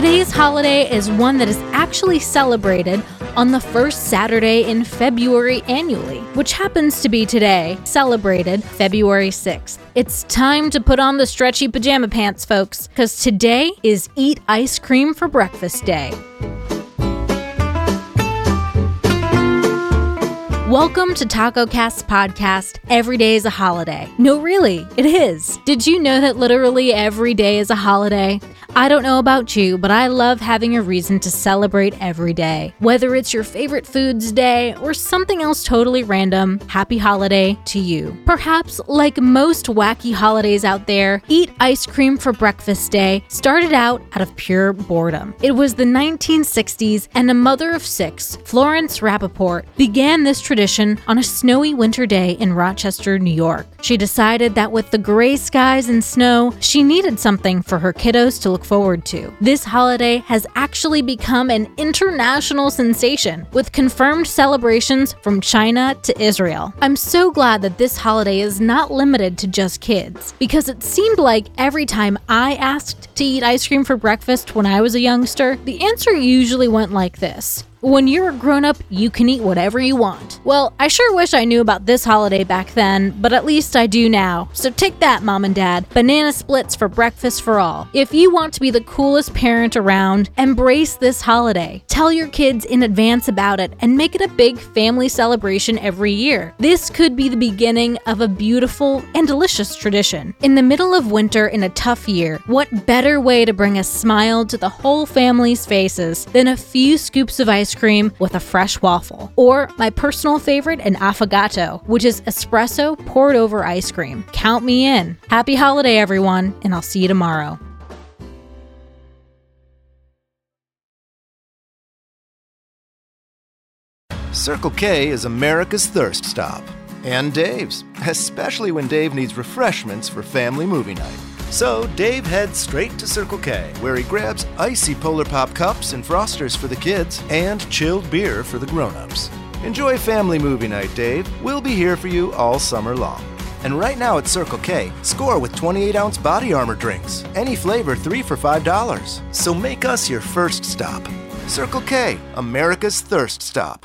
Today's holiday is one that is actually celebrated on the first Saturday in February annually, which happens to be today, celebrated February 6th. It's time to put on the stretchy pajama pants, folks, because today is Eat Ice Cream for Breakfast Day. Welcome to Taco Cast's podcast, Every Day is a Holiday. No, really, it is. Did you know that literally every day is a holiday? I don't know about you, but I love having a reason to celebrate every day. Whether it's your favorite foods day or something else totally random, happy holiday to you. Perhaps, like most wacky holidays out there, Eat Ice Cream for Breakfast Day started out out of pure boredom. It was the 1960s, and a mother of six, Florence Rappaport, began this tradition on a snowy winter day in Rochester, New York. She decided that with the gray skies and snow, she needed something for her kiddos to look forward to. This holiday has actually become an international sensation, with confirmed celebrations from China to Israel. I'm so glad that this holiday is not limited to just kids, because it seemed like every time I asked to eat ice cream for breakfast when I was a youngster, the answer usually went like this when you're a grown up, you can eat whatever you want. Well, I sure wish I knew about this holiday back then, but at least I do now. So take that, mom and dad. Banana splits for breakfast for all. If you want to be the coolest parent around, embrace this holiday. Tell your kids in advance about it and make it a big family celebration every year. This could be the beginning of a beautiful and delicious tradition. In the middle of winter in a tough year, what better way to bring a smile to the whole family's faces than a few scoops of ice ice cream with a fresh waffle. Or my personal favorite, an affogato, which is espresso poured over ice cream. Count me in. Happy holiday, everyone, and I'll see you tomorrow. Circle K is America's thirst stop. And Dave's, especially when Dave needs refreshments for family movie night. So Dave heads straight to Circle K, where he grabs icy Polar Pop cups and frosters for the kids and chilled beer for the grown-ups. Enjoy family movie night, Dave. We'll be here for you all summer long. And right now at Circle K, score with 28 ounce body armor drinks. Any flavor, three for $5. So make us your first stop. Circle K, America's thirst stop.